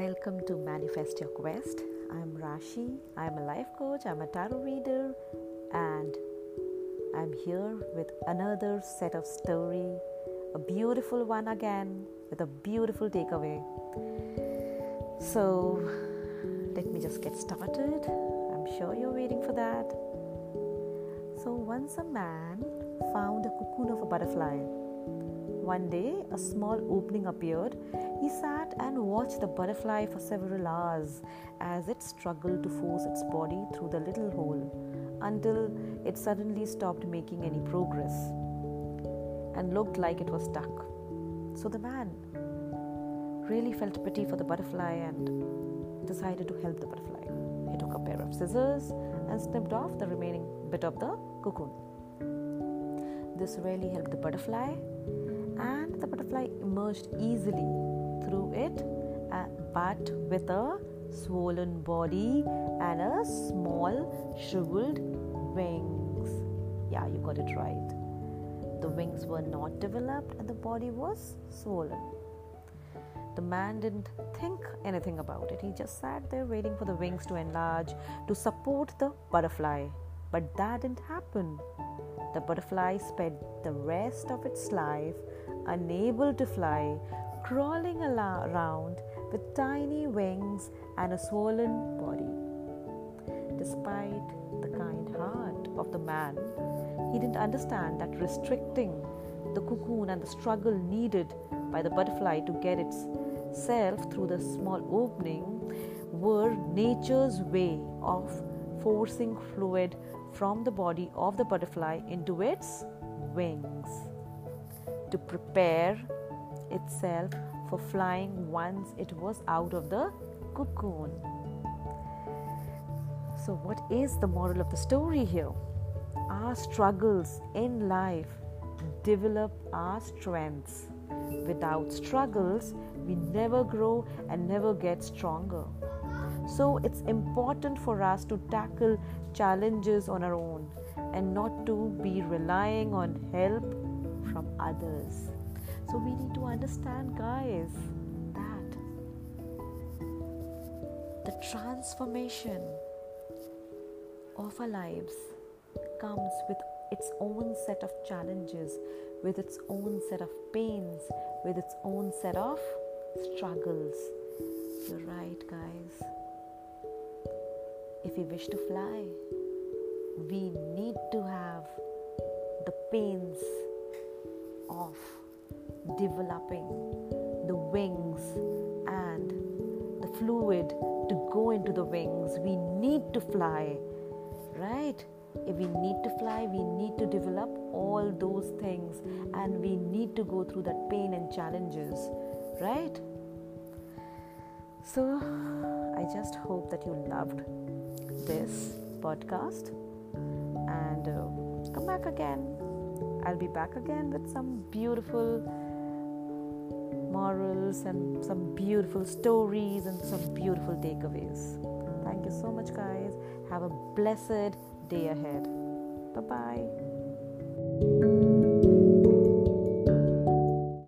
to Manifest Your Quest. I'm Rashi. I'm a life coach, I'm a tarot reader, and I'm here with another set of story, a beautiful one again with a beautiful takeaway. So, let me just get started. I'm sure you're waiting for that. So, once a man found a cocoon of a butterfly. One day, a small opening appeared. He sat and watched the butterfly for several hours as it struggled to force its body through the little hole until it suddenly stopped making any progress and looked like it was stuck. So the man really felt pity for the butterfly and decided to help the butterfly. He took a pair of scissors and snipped off the remaining bit of the cocoon. This really helped the butterfly, and the butterfly emerged easily through it, uh, but with a swollen body and a small shriveled wings. Yeah, you got it right. The wings were not developed and the body was swollen. The man didn't think anything about it. He just sat there waiting for the wings to enlarge to support the butterfly. But that didn't happen. The butterfly spent the rest of its life unable to fly, crawling around with tiny wings and a swollen body. Despite the kind heart of the man, he didn't understand that restricting the cocoon and the struggle needed by the butterfly to get itself through the small opening were nature's way of forcing fluid from the body of the butterfly into its wings to prepare itself for flying once it was out of the cocoon. So, what is the moral of the story here? Our struggles in life develop our strengths. Without struggles, we never grow and never get stronger. So, it's important for us to tackle challenges on our own and not to be relying on help from others. So, we need to understand, guys, that the transformation of our lives comes with its own set of challenges, with its own set of pains, with its own set of struggles. You're right, guys. If we wish to fly, we need to have the pains developing the wings and the fluid to go into the wings. We need to fly, right? If we need to fly, we need to develop all those things and we need to go through that pain and challenges, right? So, I just hope that you loved this podcast and uh, come back again. I'll be back again with some beautiful morals and some beautiful stories and some beautiful takeaways. Thank you so much, guys. Have a blessed day ahead. Bye bye.